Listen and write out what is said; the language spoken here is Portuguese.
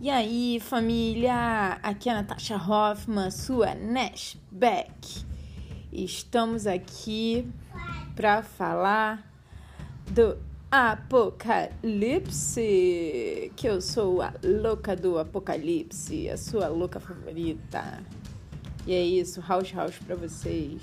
E aí, família? Aqui é a Natasha Hoffman, sua Nash Beck. Estamos aqui para falar do Apocalipse, que eu sou a louca do Apocalipse, a sua louca favorita. E é isso, house house para vocês.